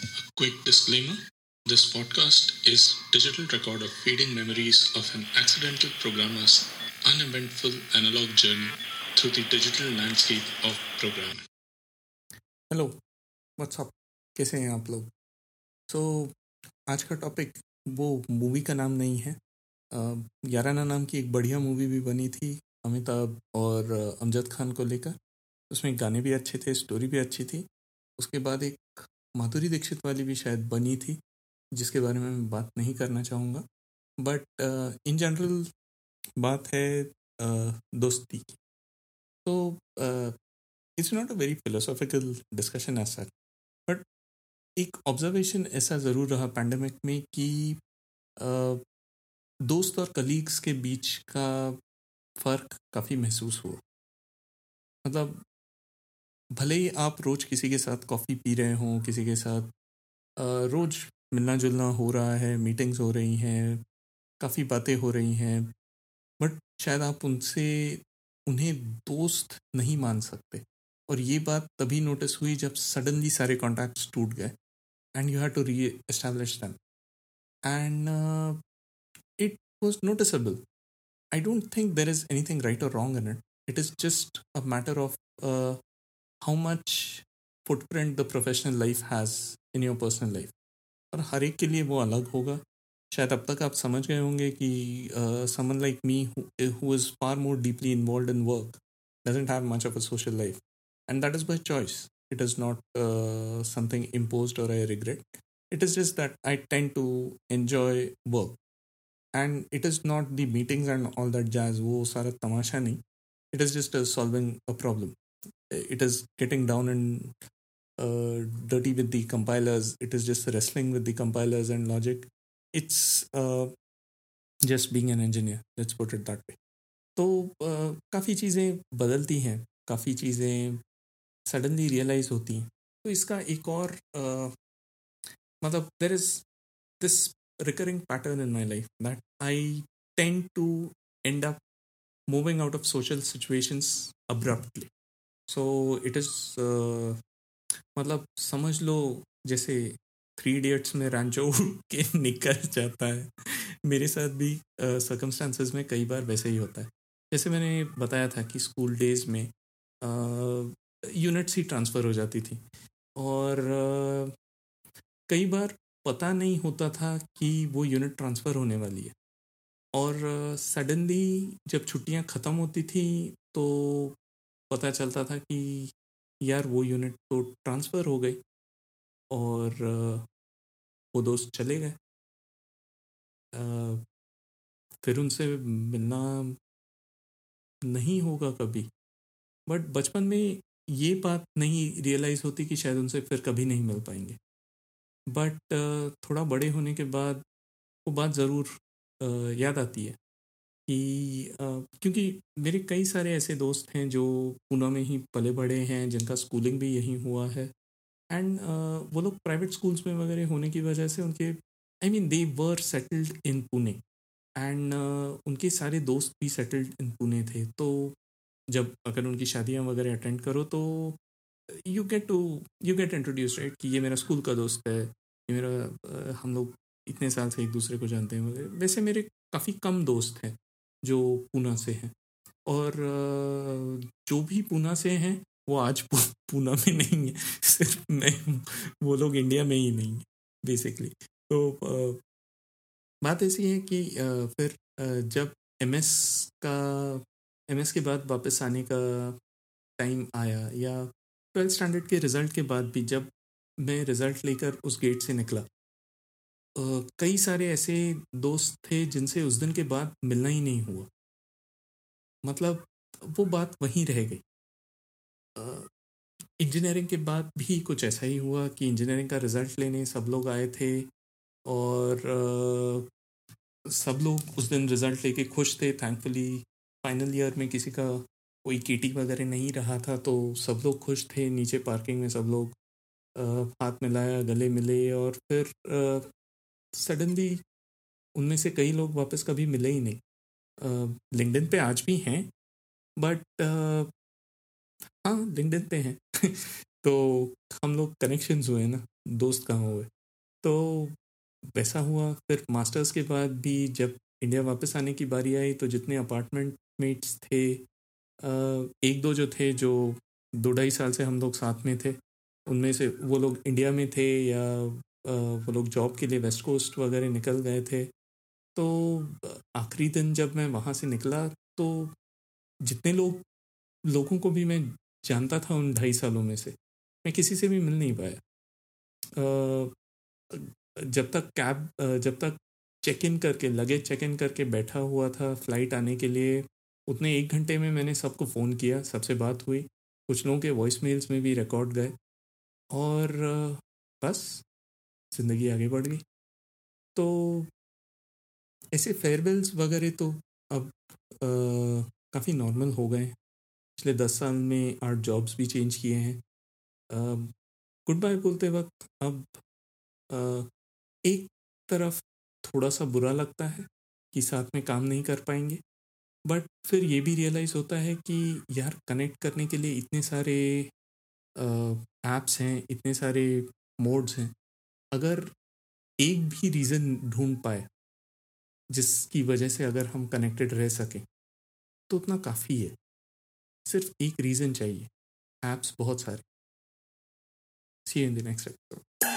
Quick disclaimer this podcast is digital record of fading memories of an accidental programmer's uneventful analog journey through the digital landscape of programming. Hello what's up कैसे हैं आप लोग सो so, आज का topic वो movie का नाम नहीं है अ, याराना नाम की एक बढ़िया मूवी भी बनी थी अमिताभ और अमजद खान को लेकर उसमें गाने भी अच्छे थे स्टोरी भी अच्छी थी उसके बाद एक माधुरी दीक्षित वाली भी शायद बनी थी जिसके बारे में मैं बात नहीं करना चाहूँगा। बट इन जनरल बात है अ, दोस्ती की। तो it's not a very philosophical discussion as such but एक ऑब्जर्वेशन ऐसा ज़रूर रहा पैंडमिक में कि अ, दोस्त और कलीग्स के बीच का फ़र्क काफ़ी महसूस हुआ। मतलब भले ही आप रोज़ किसी के साथ कॉफ़ी पी रहे हों किसी के साथ रोज़ मिलना जुलना हो रहा है मीटिंग्स हो रही हैं काफ़ी बातें हो रही हैं बट शायद आप उनसे उन्हें दोस्त नहीं मान सकते। और ये बात तभी नोटिस हुई जब सडनली सारे कॉन्टैक्ट्स टूट गए and you have to reestablish them and it was noticeable I don't think there is anything right or wrong in it. It is just a matter of uh, how much footprint the professional life has in your personal life. और हर एक के लिए वो अलग होगा शायद अब तक आप समझ गए होंगे कि someone like me who is far more deeply involve in work doesn't have much of a social life and that is by choice it is not uh, something imposed or i regret it is just that i tend to enjoy work and it is not the meetings and all that jazz wo sara tamasha nahi it is just uh, solving a problem It is getting down and uh, dirty with the compilers it is just wrestling with the compilers and logic it's uh, just being an engineer let's put it that way तो uh, काफ़ी चीज़ें बदलती हैं काफ़ी चीज़ें suddenly realise होती हैं तो इसका एक और uh, मतलब there is this recurring pattern in my life that I tend to end up moving out of social situations abruptly. So it uh, मतलब समझ लो जैसे थ्री इडियट्स में रांचो के निकल जाता है। मेरे साथ भी सर्कमस्टांसेस में कई बार वैसे ही होता है। जैसे मैंने बताया था कि स्कूल डेज़ में यूनिट्स uh, ही ट्रांसफ़र हो जाती थी। और uh, कई बार पता नहीं होता था कि वो यूनिट ट्रांसफ़र होने वाली है। और सडनली जब छुट्टियाँ ख़त्म होती थी तो पता चलता था कि यार वो यूनिट तो ट्रांसफ़र हो गई और वो दोस्त चले गए। फिर उनसे मिलना नहीं होगा कभी। बट बचपन में ये बात नहीं रियलाइज़ होती कि शायद उनसे फिर कभी नहीं मिल पाएँगे। बट थोड़ा बड़े होने के बाद वो बात ज़रूर याद आती है। कि क्योंकि मेरे कई सारे ऐसे दोस्त हैं जो पूना में ही पले बड़े हैं, जिनका स्कूलिंग भी यहीं हुआ है। एंड वो लोग प्राइवेट स्कूल्स में वगैरह होने की वजह से उनके I mean they were settled in Pune and उनके सारे दोस्त भी सेटल्ड इन पुणे थे। तो जब अगर उनकी शादियाँ वगैरह अटेंड करो तो you get to you get introduce right कि ये मेरा स्कूल का दोस्त है। ये मेरा हम लोग इतने साल से एक दूसरे को जानते हैं वगैरह। वैसे मेरे काफ़ी कम दोस्त हैं। जो पूना से हैं। और जो भी पूना से हैं, वो आज पूना में नहीं है। सिर्फ़ मैं वो लोग इंडिया में ही नहीं है बेसिकली तो बात ऐसी है कि फिर जब एमएस का एमएस के बाद वापस आने का टाइम आया या ट्वेल्थ स्टैंडर्ड के रिज़ल्ट के बाद भी जब मैं रिज़ल्ट लेकर उस गेट से निकला कई सारे ऐसे दोस्त थे जिनसे उस दिन के बाद मिलना ही नहीं हुआ। मतलब वो बात वहीं रह गई। इंजीनियरिंग के बाद भी कुछ ऐसा ही हुआ कि इंजीनियरिंग का रिज़ल्ट लेने सब लोग आए थे और अ, सब लोग उस दिन रिज़ल्ट लेके खुश थे। थैंकफुली फाइनल ईयर में किसी का कोई केटी वगैरह नहीं रहा था तो सब लोग खुश थे। नीचे पार्किंग में सब लोग अ, हाथ मिलाया गले मिले और फिर सडनली उनमें से कई लोग वापस कभी मिले ही नहीं। लिंक्डइन पे आज भी हैं, बट हाँ लिंक्डइन पे हैं। तो हम लोग कनेक्शंस हुए ना, दोस्त कहाँ हुए। तो वैसा हुआ, फिर मास्टर्स के बाद भी जब इंडिया वापस आने की बारी आई तो जितने अपार्टमेंट मेट्स थे एक दो जो थे, जो दो ढाई साल से हम लोग साथ में थे, उनमें से वो लोग इंडिया में थे या वो लोग जॉब के लिए वेस्ट कोस्ट वगैरह निकल गए थे। तो आखिरी दिन जब मैं वहाँ से निकला तो जितने लोग, लोगों को भी मैं जानता था उन ढाई सालों में से, मैं किसी से भी मिल नहीं पाया। जब तक कैब जब तक चेक इन करके, लगेज चेक इन करके बैठा हुआ था फ़्लाइट आने के लिए, उतने एक घंटे में मैंने सबको फ़ोन किया, सबसे बात हुई। कुछ लोगों के वॉइस मेल्स में भी रिकॉर्ड गए। और बस ज़िंदगी आगे बढ़ गई। तो ऐसे फेयरवेल्स वगैरह तो अब काफ़ी नॉर्मल हो गए पिछले दस साल में आठ जॉब्स भी चेंज किए हैं। गुड बाय बोलते वक्त अब आ, एक तरफ़ थोड़ा सा बुरा लगता है कि साथ में काम नहीं कर पाएँगे बट फिर ये भी रियलाइज़ होता है कि यार कनेक्ट करने के लिए इतने सारे ऐप्स हैं इतने सारे मोड्स हैं। अगर एक भी रीज़न ढूंढ पाए, जिसकी वजह से अगर हम कनेक्टेड रह सकें तो उतना काफ़ी है। सिर्फ़ एक रीज़न चाहिए, ऐप्स बहुत सारे। See in the next episode